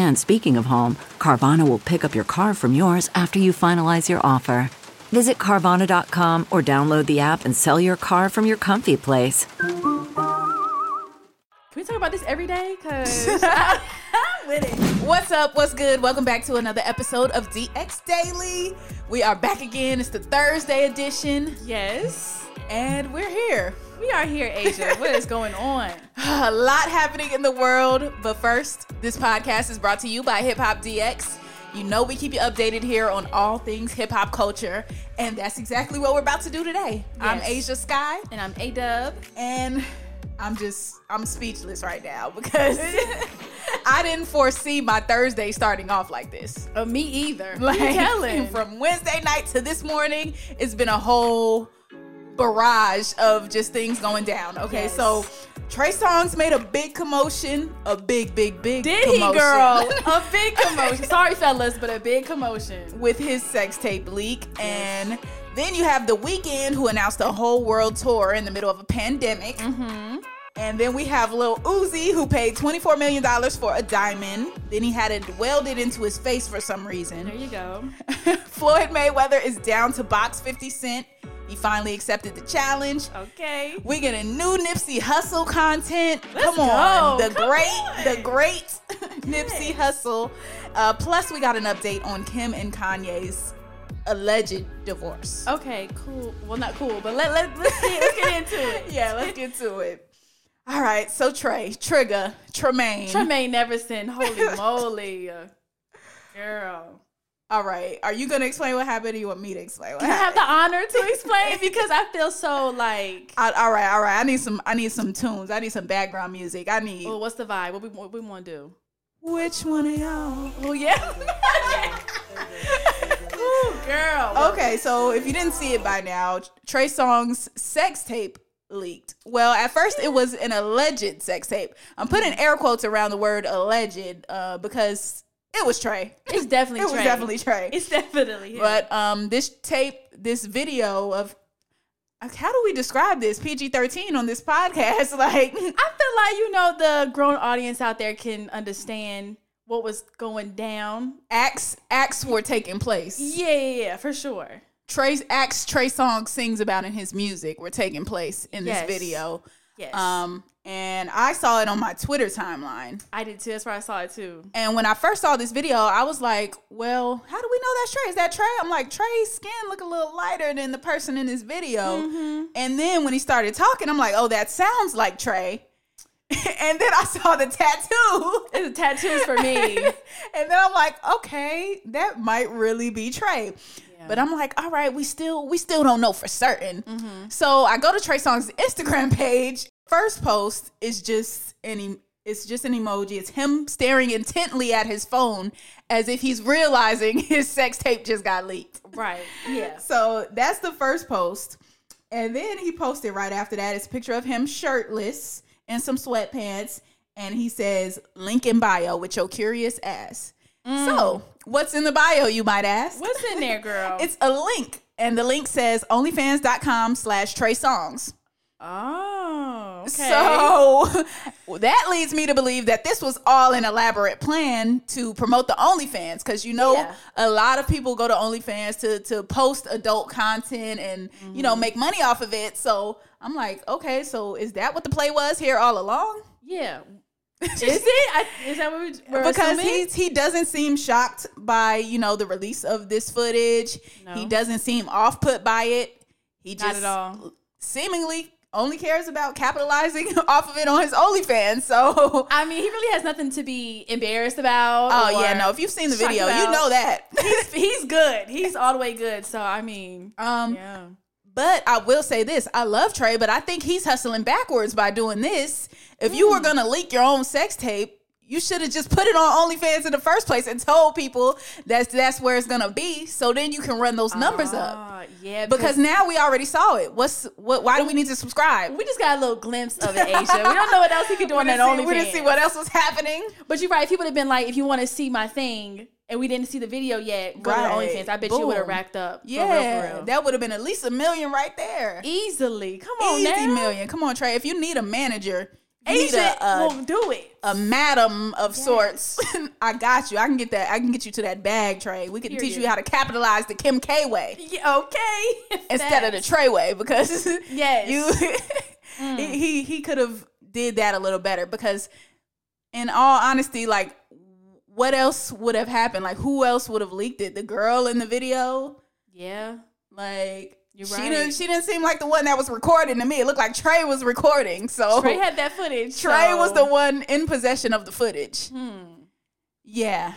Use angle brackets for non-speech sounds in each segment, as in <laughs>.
And speaking of home, Carvana will pick up your car from yours after you finalize your offer. Visit Carvana.com or download the app and sell your car from your comfy place. Can we talk about this every day? Cause <laughs> I'm with it. What's up? What's good? Welcome back to another episode of DX Daily. We are back again. It's the Thursday edition, Yes, and we're here. We are here, Asia. what is going on? <laughs> A lot happening in the world, but first, this podcast is brought to you by Hip Hop DX. You know we keep you updated here on all things hip hop culture, and that's exactly what we're about to do today. I'm Asia Sky, And I'm A Dub. and I'm just I'm speechless right now <laughs> because I didn't foresee my Thursday starting off like this. Oh, me either. Like <laughs> from Wednesday night to this morning, it's been a whole barrage of just things going down. Okay, Yes. so Trey Songz made a big commotion, a big, big, big Did commotion he, girl? <laughs> a big commotion. Sorry, fellas, but a big commotion. with his sex tape leak. And then you have The Weeknd who announced a whole world tour in the middle of a pandemic. Mm-hmm. And then we have Lil Uzi who paid $24 million for a diamond. Then he had it welded into his face for some reason. There you go. <laughs> Floyd Mayweather is down to box 50 Cent. He finally accepted the challenge. Okay. We get a new Nipsey Hussle content. Let's Come on, go. the Come great, on. the great <laughs> Nipsey Hussle. Uh, plus, we got an update on Kim and Kanye's alleged divorce. Okay, cool. Well, not cool, but let, let, let's, get, let's get into <laughs> it. Yeah, let's get to it. All right, so Trey, Trigger, Tremaine. Tremaine Neverson, holy <laughs> moly. Girl. All right, are you gonna explain what happened? Or you want me to explain what Can I have the honor to explain <laughs> because I feel so like. I- all right, all right. I need some. I need some tunes. I need some background music. I need. Well, what's the vibe? What we what we want to do? Which one of y'all? Oh yeah. <laughs> Ooh, girl. Okay, so if you didn't see it by now, Trey Songz sex tape leaked. Well, at first it was an alleged sex tape. I'm putting air quotes around the word alleged uh, because it was Trey. It's definitely <laughs> It was definitely Trey. It's definitely him. But um, this tape, this video of like, how do we describe this PG-13 on this podcast? <laughs> Like, I feel like you know the grown audience out there can understand what was going down. acts acts were taking place. Yeah, yeah, yeah, for sure. Trey's acts Trey Songz sings about in his music were taking place in this video. Yes. Um, and I saw it on my Twitter timeline. I did too. That's where I saw it too. And when I first saw this video, I was like, "Well, how do we know that's Trey? Is that Trey?" I'm like, "Trey's skin look a little lighter than the person in this video." Mm-hmm. And then when he started talking, I'm like, "Oh, that sounds like Trey." <laughs> and then I saw the tattoo. It's tattoos for me. <laughs> and then I'm like, okay, that might really be Trey. But I'm like, all right, we still we still don't know for certain. Mm-hmm. So I go to Trey Songz's Instagram page. First post is just any it's just an emoji. It's him staring intently at his phone as if he's realizing <laughs> his sex tape just got leaked. right. Yeah. So that's the first post. And then he posted right after that. It's a picture of him shirtless and some sweatpants. And he says, link in bio with your curious ass. So, mm. what's in the bio, you might ask? What's in there, girl? <laughs> It's a link. And the link says onlyfans.com slash Trey Songz. oh. Okay. So <laughs> that leads me to believe that this was all an elaborate plan to promote the OnlyFans because you know Yeah. a lot of people go to OnlyFans to to post adult content and you know mm-hmm. make money off of it. So I'm like, okay, so is that what the play was here all along? yeah. <laughs> Is it? I, is that what we, we're because assuming? he he doesn't seem shocked by you know the release of this footage. No. He doesn't seem off put by it. He Not just at all. seemingly only cares about capitalizing <laughs> off of it on his OnlyFans. So <laughs> I mean, he really has nothing to be embarrassed about. oh yeah, no. If you've seen the video, you know that. he's, he's good. He's all the way good. So I mean, um, yeah. But I will say this: I love Trey, but I think he's hustling backwards by doing this. If you Hmm. were gonna leak your own sex tape, you should have just put it on OnlyFans in the first place and told people that's that's where it's gonna be. So then you can run those numbers up. Ah, yeah, Because now we already saw it. What's what? Why do we need to subscribe? we just got a little glimpse of it, Asia. We don't know what else he could do <laughs> on that see, OnlyFans. we didn't see what else was happening. But you're right. If he would have been like, if you want to see my thing, and we didn't see the video yet, go Right. to OnlyFans. I bet you would have racked up. Yeah, for real, for real. that would have been at least a million right there. easily. Come on, Easy now. million. Come on, Trey. If you need a manager, you need Asia a, a, will do it. a madam of sorts. <laughs> I got you. I can get that. I can get you to that bag, Trey. We can teach you how to capitalize the Kim K way <laughs> Yeah, okay. <laughs> instead of the Trey way because Yes. you mm. he he, he could have did that a little better because in all honesty, like what else would have happened? Like who else would have leaked it? The girl in the video? yeah. Like You're she right. didn't she didn't seem like the one that was recording to me. It looked like Trey was recording. So Trey had that footage. Trey so- was the one in possession of the footage. Hmm. Yeah.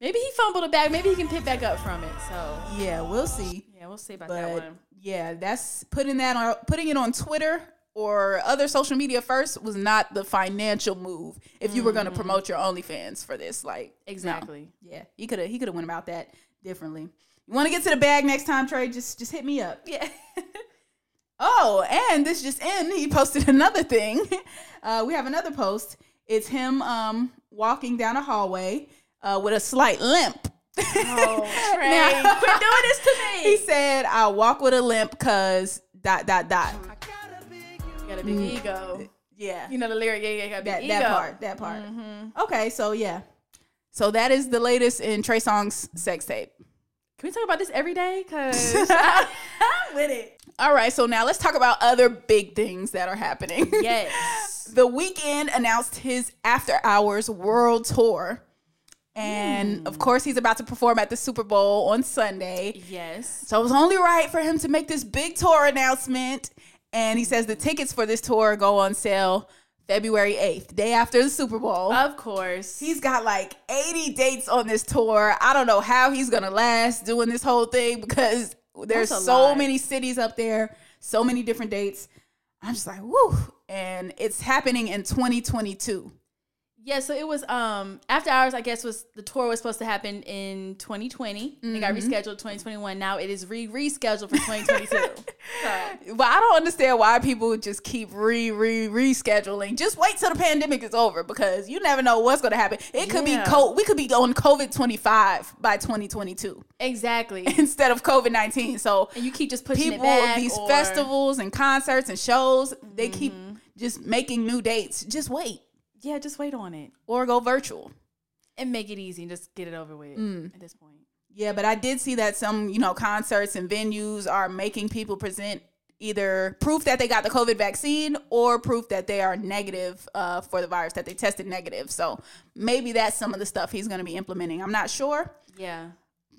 Maybe he fumbled it back. Maybe he can pick back up from it. So Yeah, we'll see. yeah, we'll see about that one. yeah, that's putting that on putting it on Twitter or other social media first was not the financial move. If you were going to promote your OnlyFans for this, like no. Mm-hmm. Exactly. yeah, he could have he could have went about that differently. You want to get to the bag next time, Trey? Just just hit me up. Yeah. <laughs> Oh, and this just in, he posted <laughs> another thing. Uh, we have another post. It's him um, walking down a hallway uh, with a slight limp. Oh, <laughs> Trey, Now- quit doing this to me. he said, "I walk with a limp cause dot dot dot." You got a big mm. ego. Yeah, You know the lyric. Yeah, yeah, got a big that ego. that part, that part. Mm-hmm. Okay, so yeah, so that is the latest in Trey Songz's sex tape. Can we talk about this every day? Cause <laughs> I'm with it. All right, so now let's talk about other big things that are happening. <laughs> Yes. The Weeknd announced his After Hours World Tour. And hmm. of course, he's about to perform at the Super Bowl on Sunday. Yes. So it was only right for him to make this big tour announcement. And he says the tickets for this tour go on sale February 8th, day after the Super Bowl. Of course. He's got like 80 dates on this tour. I don't know how he's going to last doing this whole thing because there's so lot. many cities up there, so many different dates. I'm just like, woo. And it's happening in 2022. Yeah, so it was um after hours. I guess was the tour was supposed to happen in 2020. It got Mm-hmm. rescheduled 2021. Now it is re rescheduled for 2022. so, <laughs> But I don't understand why people just keep re re rescheduling. Just wait till the pandemic is over because you never know what's going to happen. It could Yeah. be co- we could be on COVID 25 by 2022 exactly. <laughs> instead of COVID 19. So And you keep just pushing people it back. these or- festivals and concerts and shows they keep Mm-hmm. just making new dates just wait Yeah, just wait on it or go virtual and make it easy and just get it over with Mm. at this point. yeah but i did see that some you know concerts and venues are making people present either proof that they got the covid vaccine or proof that they are negative uh, for the virus that they tested negative so maybe that's some of the stuff he's going to be implementing i'm not sure Yeah.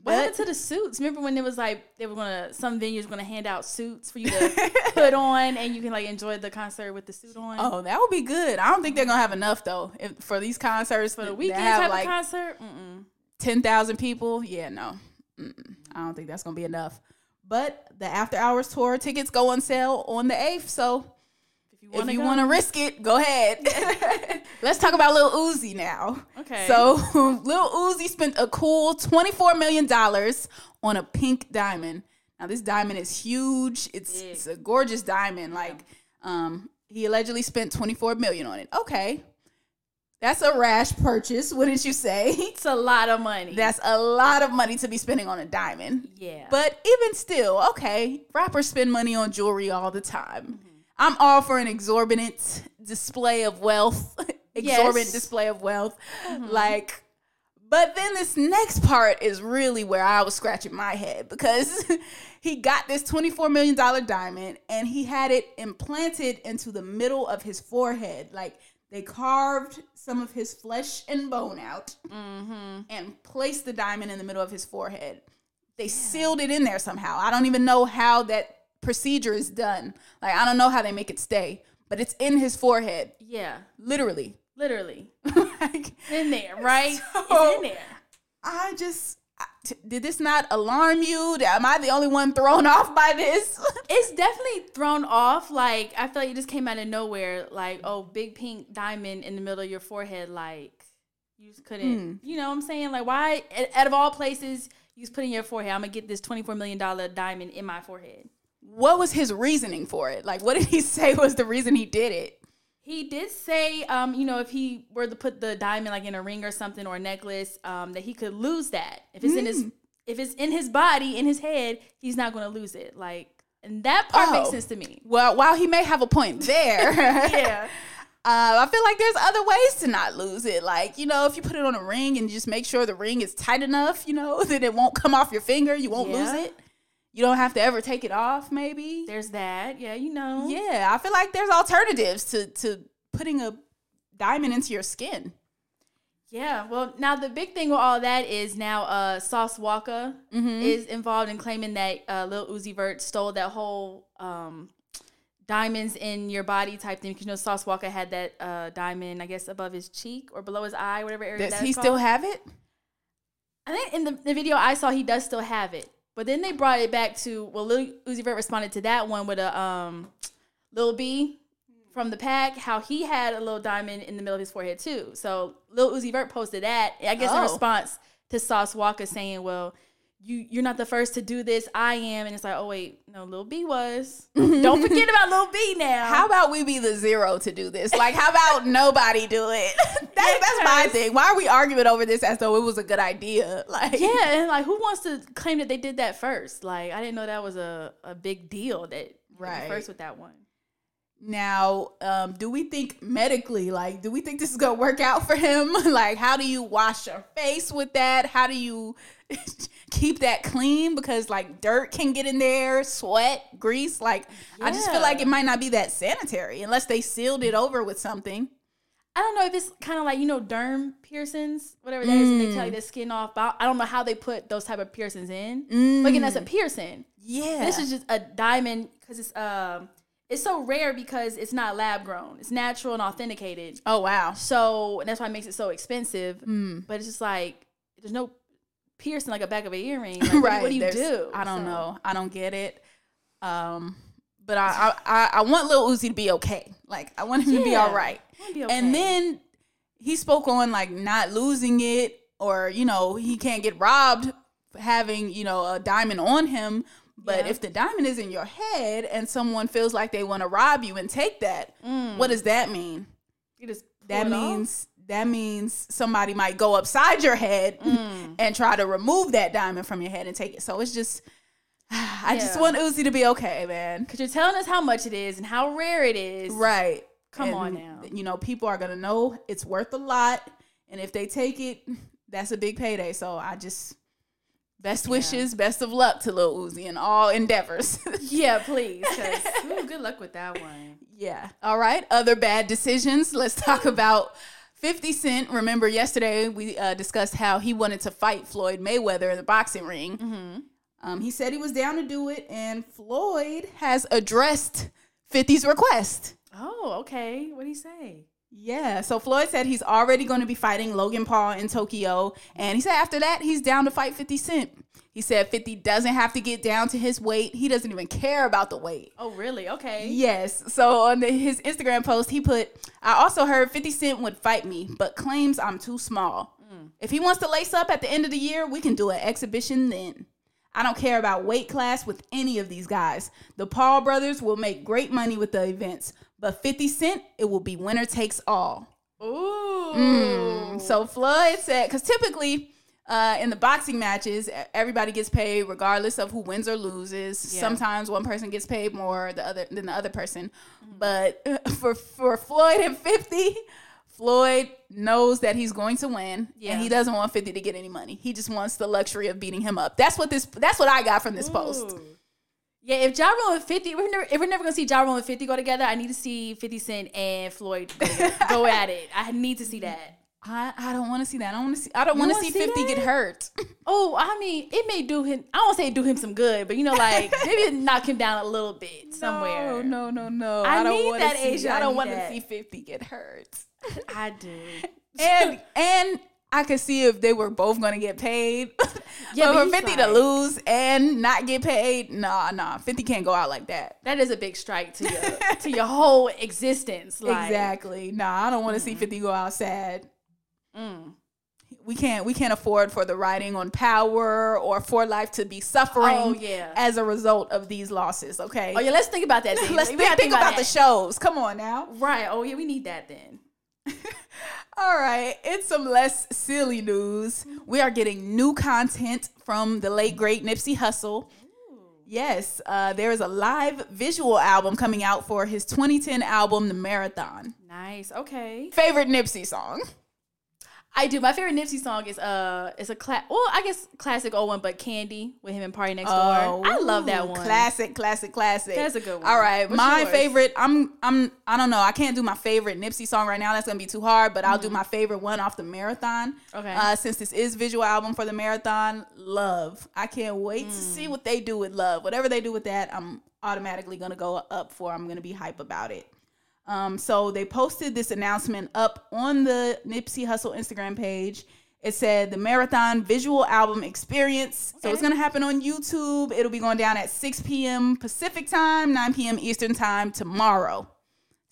What happened to the suits? Remember when it was like they were gonna some venues were gonna hand out suits for you to <laughs> put on and you can like enjoy the concert with the suit on oh that would be good i don't think they're going to have enough though if, for these concerts for the Weeknd have type like of concert. Mm-mm. 10,000 people, yeah, no. Mm-mm. I don't think that's going to be enough. But the After Hours tour tickets go on sale on the 8th. So If you want to, you want to risk it, go ahead. <laughs> Let's talk about Lil Uzi now. Okay. So <laughs> Lil Uzi spent a cool $24 million on a pink diamond. Now this diamond is huge. It's, Big. it's a gorgeous diamond. Like um, he allegedly spent 24 million on it. Okay. That's a rash purchase, <laughs> wouldn't you say? it's a lot of money. That's a lot of money to be spending on a diamond. yeah. But even still, okay, rappers spend money on jewelry all the time. I'm all for an exorbitant display of wealth, <laughs> exorbitant Yes. display of wealth. Like, but then this next part is really where I was scratching my head because <laughs> he got this $24 million diamond and he had it implanted into the middle of his forehead. Like, They carved some of his flesh and bone out Mm-hmm. and placed the diamond in the middle of his forehead. They sealed it in there somehow. I don't even know how that procedure is done. Like I don't know how they make it stay, but it's in his forehead, Yeah, literally. literally <laughs> like, in there, right? So- it's in there. I just did this not alarm you? Am I the only one thrown <laughs> off by this? <laughs> It's definitely thrown off. Like I feel like it just came out of nowhere. Like oh, big pink diamond in the middle of your forehead. Like you just couldn't. Hmm. You know what I'm saying? Like why? Out out of all places, you just put in your forehead. I'm gonna get this 24 million dollar diamond in my forehead. What was his reasoning for it? Like, what did he <laughs> say was the reason he did it? He did say, um, you know, if he were to put the diamond like in a ring or something or a necklace, um, that he could lose that. If it's in his if it's in his body, in his head, he's not gonna lose it. Like and that part makes Oh. sense to me. Well, while he may have a point there, <laughs> Yeah. <laughs> Uh, I feel like there's other ways to not lose it. Like, you know, if you put it on a ring and just make sure the ring is tight enough, you know, that it won't come off your finger, you won't lose it. You don't have to ever take it off, maybe. There's that. Yeah, you know. Yeah, I feel like there's alternatives to to putting a diamond into your skin. Yeah, well, now the big thing with all that is now uh, Sauce Walka Mm-hmm. is involved in claiming that uh, Lil Uzi Vert stole that whole um, diamonds in your body type thing. Because you know, Sauce Walka had that uh, diamond, I guess, above his cheek or below his eye, whatever area Does he called. still have it? I think in the, the video I saw, he does still have it. But then they brought it back to well, Lil Uzi Vert responded to that one with a um, Lil B from the pack, how he had a little diamond in the middle of his forehead too. So Lil Uzi Vert posted that, I guess in Oh. response to Sauce Walka saying, "Well, you you're not the first to do this. I am." And it's like, oh wait, no, Lil B was. <laughs> Don't forget about Lil B now. How about we be the zero to do this? Like, how about <laughs> nobody do it? <laughs> that's, that's my thing. Why are we arguing over this as though it was a good idea? Like, yeah, and like who wants to claim that they did that first? Like I didn't know that was a, a big deal that Right. first with that one. Now, um, do we think medically, like, do we think this is gonna work out for him? <laughs> like, how do you wash your face with that? How do you <laughs> keep that clean? Because like dirt can get in there, sweat, grease. Like, I just feel like it might not be that sanitary unless they sealed it over with something. I don't know if it's kind of like you know derm piercings, whatever that is, and they tell you the skin off. But I don't know how they put those type of piercings in. But again, that's a piercing. Yeah, This is just a diamond because it's um it's so rare because it's not lab grown. It's natural and authenticated. oh wow. So and that's why it makes it so expensive. But it's just like there's no piercing like a back of an earring. <laughs> Like, what, do- right. what do you there's- do? I don't So- know. I don't get it. Um, but I, I I I want Lil Uzi to be okay. Like I want him to be all right. Be okay. And then he spoke on like not losing it or you know he can't get robbed having you know a diamond on him. But Yeah. if the diamond is in your head and someone feels like they want to rob you and take that, what does that mean? you just That it off. means that means somebody might go upside your head Mm. and try to remove that diamond from your head and take it. So it's just <sighs> I just want Uzi to be okay, man. Because you're telling us how much it is and how rare it is. Right. Come And, on now. You know, people are gonna know it's worth a lot. And if they take it, that's a big payday. So I just best wishes, best of luck to Lil Uzi in all endeavors. <laughs> Yeah, please. ooh, good luck with that one. Yeah. All right. Other bad decisions. Let's talk about 50 Cent. Remember, yesterday we uh, discussed how he wanted to fight Floyd Mayweather in the boxing ring. Mm-hmm. Um, he said he was down to do it, and Floyd has addressed 50's request. Oh, okay. What did he say? Yeah. So Floyd said he's already going to be fighting Logan Paul in Tokyo. And he said after that, he's down to fight 50 Cent. He said 50 doesn't have to get down to his weight. He doesn't even care about the weight. Oh, really? Okay. Yes. So on the, his Instagram post, he put, I also heard 50 Cent would fight me, but claims I'm too small. Mm. If he wants to lace up at the end of the year, we can do an exhibition then. I don't care about weight class with any of these guys. The Paul brothers will make great money with the events, but 50 Cent, it will be winner takes all. Ooh. So Floyd said, because typically uh, in the boxing matches, everybody gets paid regardless of who wins or loses. Yeah. Sometimes one person gets paid more the other than the other person. Mm-hmm. But <laughs> for for Floyd and Fifty, Floyd knows that he's going to win, Yeah. and he doesn't want Fifty to get any money. He just wants the luxury of beating him up. That's what this. That's what I got from this post. Yeah, if Ja Rule and 50, if we're never, if we're never gonna see Ja Rule and 50 go together, I need to see 50 Cent and Floyd go, go <laughs> at it. I need to see that. I, I don't want to see that. I don't want to see. I don't want to wanna see see Fifty that? get hurt. <laughs> Oh, I mean, it may do him. I don't say do him some good, but you know, like <laughs> maybe knock him down a little bit somewhere. No, no, no, no. I don't need wanna that, see, Asia. I I don't want to see Fifty get hurt. I do. and and I could see if they were both to get paid. <laughs> Yeah, but but for Fifty to lose and not get paid, nah, nah. Fifty can't go out like that. That is a big strike to your <laughs> to your whole existence. Like, exactly. Nah, I don't want to see Fifty go out sad. Mm. We can't we can't afford for the writing on power or for life to be suffering Oh, yeah. as a result of these losses. Okay. Oh yeah, let's think about that. <laughs> Let's think, think about the shows. Come on now. Right. Oh yeah, we need that then. All right, it's some less silly news. We are getting new content from the late great Nipsey Hussle. Yes, uh, there is a live visual album coming out for his 2010 album, The Marathon. Nice. Okay. Favorite Nipsey song? I do. My favorite Nipsey song is uh, it's a class. Well, I guess classic old one, but Candy with him and PartyNextDoor. I love that one. Classic, classic, classic. That's a good one. All right, What's my yours? favorite. I'm, I'm, I don't know. I can't do my favorite Nipsey song right now. That's gonna be too hard. But I'll do my favorite one off the marathon. Mm-hmm. Okay. Uh, since this is visual album for the marathon, Love. I can't wait to Mm. see what they do with Love. Whatever they do with that, I'm automatically gonna go up for. I'm gonna be hype about it. Um, so they posted this announcement up on the Nipsey Hussle Instagram page. It said the marathon visual album experience. So it's gonna happen on YouTube. It'll be going down at 6 p.m. Pacific time, 9 p.m. Eastern time tomorrow.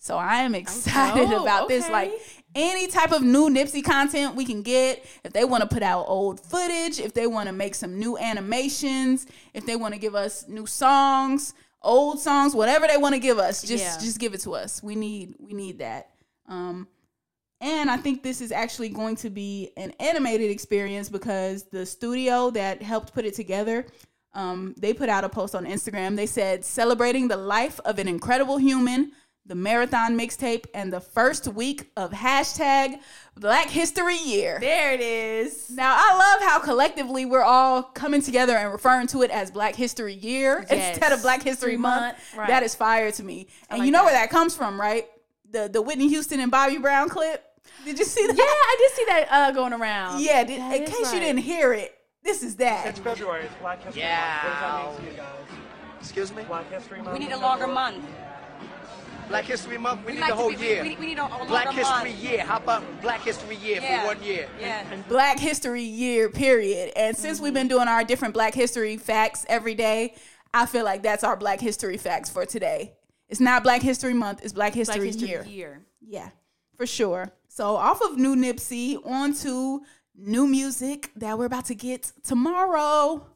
So I am excited Oh, about this. Like any type of new Nipsey content we can get. If they want to put out old footage, if they want to make some new animations, if they want to give us new songs, old songs, whatever they want to give us, just Yeah. just give it to us. We need we need that. Um and I think this is actually going to be an animated experience because the studio that helped put it together, um, they put out a post on Instagram. They said, celebrating the life of an incredible human, the marathon mixtape, and the first week of hashtag Black History Year. There it is. Now, I love how collectively we're all coming together and referring to it as Black History Year Yes. instead of Black History History Month. Month, right. That is fire to me. And like you know where that. that comes from, right? The the Whitney Houston and Bobby Brown clip. Did you see that? Yeah, I did see that uh, going around. Yeah, did, in is case you didn't hear it, this is that. It's February. It's Black History Month. What does that mean to you guys? Excuse me? Black History Month. We need a longer February. month. Black History Month, we We'd need like the whole be- year. We, we need a, a Black History month. Year. How about Black History Year Yeah. for one year? Yeah. Black History Year, period. And since we've Mm-hmm. been doing our different Black History facts every day, I feel like that's our Black History facts for today. It's not Black History Month, it's Black Black History, History Year. year. Yeah, for sure. So off of new Nipsey, on to new music that we're about to get tomorrow.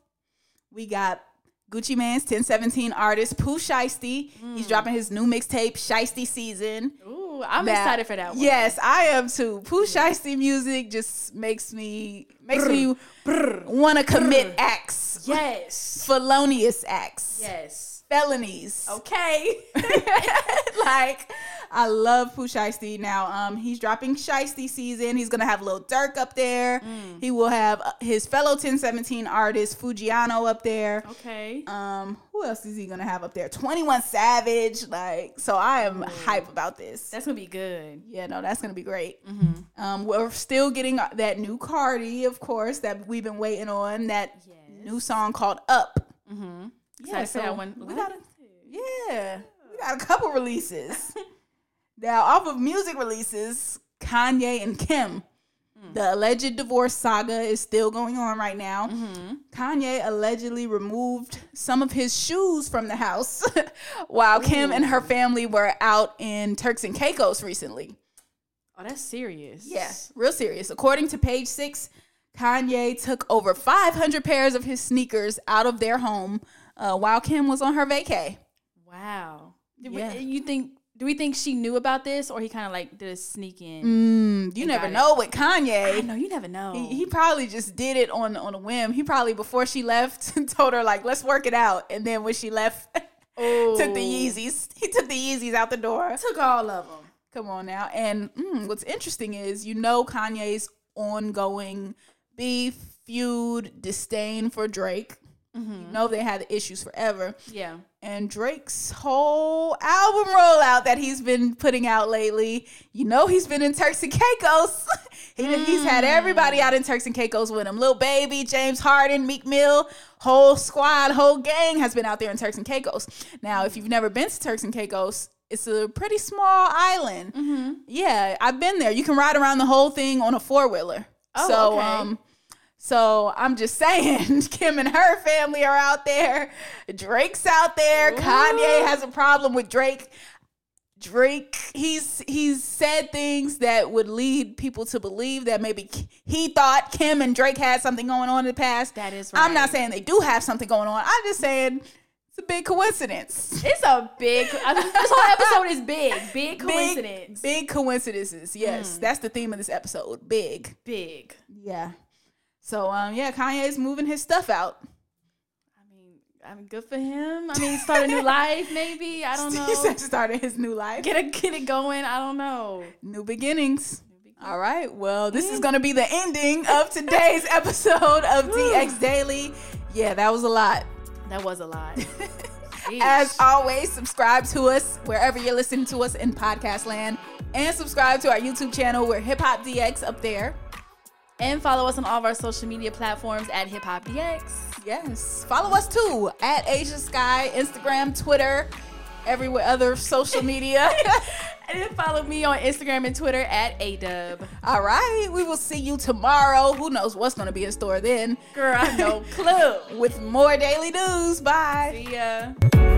We got Gucci Mane's 1017 artist Pooh Shiesty. He's mm. dropping his new mixtape, Shiesty Season. Ooh, I'm Now- excited for that one. Yes, I am too. Pooh mm. Shiesty music just makes me makes me want to commit acts, Yes. felonious acts, Yes. felonies. Okay. <laughs> <laughs> like I love Pooh Shiesty. Now, um, he's dropping Shiesty season. He's gonna have Lil Durk up there. Mm. He will have uh, his fellow 1017 artist Foogiano up there. Okay. Um, who else is he gonna have up there? 21 Savage. Like, so I am hype about this. That's gonna be good. Yeah, no, that's gonna be great. Mm-hmm. Um, we're still getting that new Cardi, of course, that we've been waiting on. That new song called Up. Mm-hmm. Yeah, Excited for that one. We got a, yeah, we got a couple releases. <laughs> now, off of music releases, Kanye and Kim. The alleged divorce saga is still going on right now. Kanye allegedly removed some of his shoes from the house <laughs> while Kim and her family were out in Turks and Caicos recently. Oh, that's serious. Yeah, real serious. According to page six, Kanye took over 500 pairs of his sneakers out of their home uh, while Kim was on her vacay. Wow. Yeah. you think? Do we think she knew about this, or he kind of like did a sneak in? Mm, you never got it. know with Kanye. know you never know. He, he probably just did it on on a whim. He probably before she left <laughs> told her like, "Let's work it out," and then when she left, <laughs> took the. Yeezys. He took the Yeezys out the door. took all of them. Come on now. And mm, what's interesting is you know Kanye's ongoing beef, feud, disdain for Drake. You know they had issues forever. Yeah. And Drake's whole album rollout that he's been putting out lately. You know he's been in Turks and Caicos. <laughs> he, He's had everybody out in Turks and Caicos with him. Lil Baby, James Harden, Meek Mill, whole squad, whole gang has been out there in Turks and Caicos. Now, if you've never been to Turks and Caicos, it's a pretty small island. Mm-hmm. Yeah, I've been there. You can ride around the whole thing on a four wheeler. Oh, so, okay. um, so I'm just saying, <laughs> Kim and her family are out there. Drake's out there. Kanye has a problem with Drake. Drake, he's he's said things that would lead people to believe that maybe he thought Kim and Drake had something going on in the past. That is right. I'm not saying they do have something going on. I'm just saying it's a big coincidence. It's a big. I mean, this whole episode is big. Big <laughs> Big, coincidence. big coincidences. Yes, Mm. that's the theme of this episode. Big. Big. Yeah. So um yeah, Kanye's moving his stuff out. I mean, I mean, good for him. I mean, start a new <laughs> life, maybe. I don't know. He said started his new life. Get it, get it going. I don't know. New beginnings. All right. Well, this is going to be the ending of today's <laughs> episode of DX Daily. Yeah, that was a lot. That was a lot. <laughs> As always, subscribe to us wherever you're listening to us in podcast land and subscribe to our YouTube channel. We're Hip Hop DX up there. And follow us on all of our social media platforms at Hip Hop DX. Yes. Follow us too at Asia Sky, Instagram, Twitter, everywhere other social media. <laughs> <laughs> And then follow me on Instagram and Twitter at ADub. All right. We will see you tomorrow. Who knows what's going to be in store then? Girl, I have no <laughs> clue. With more daily news. Bye. See ya.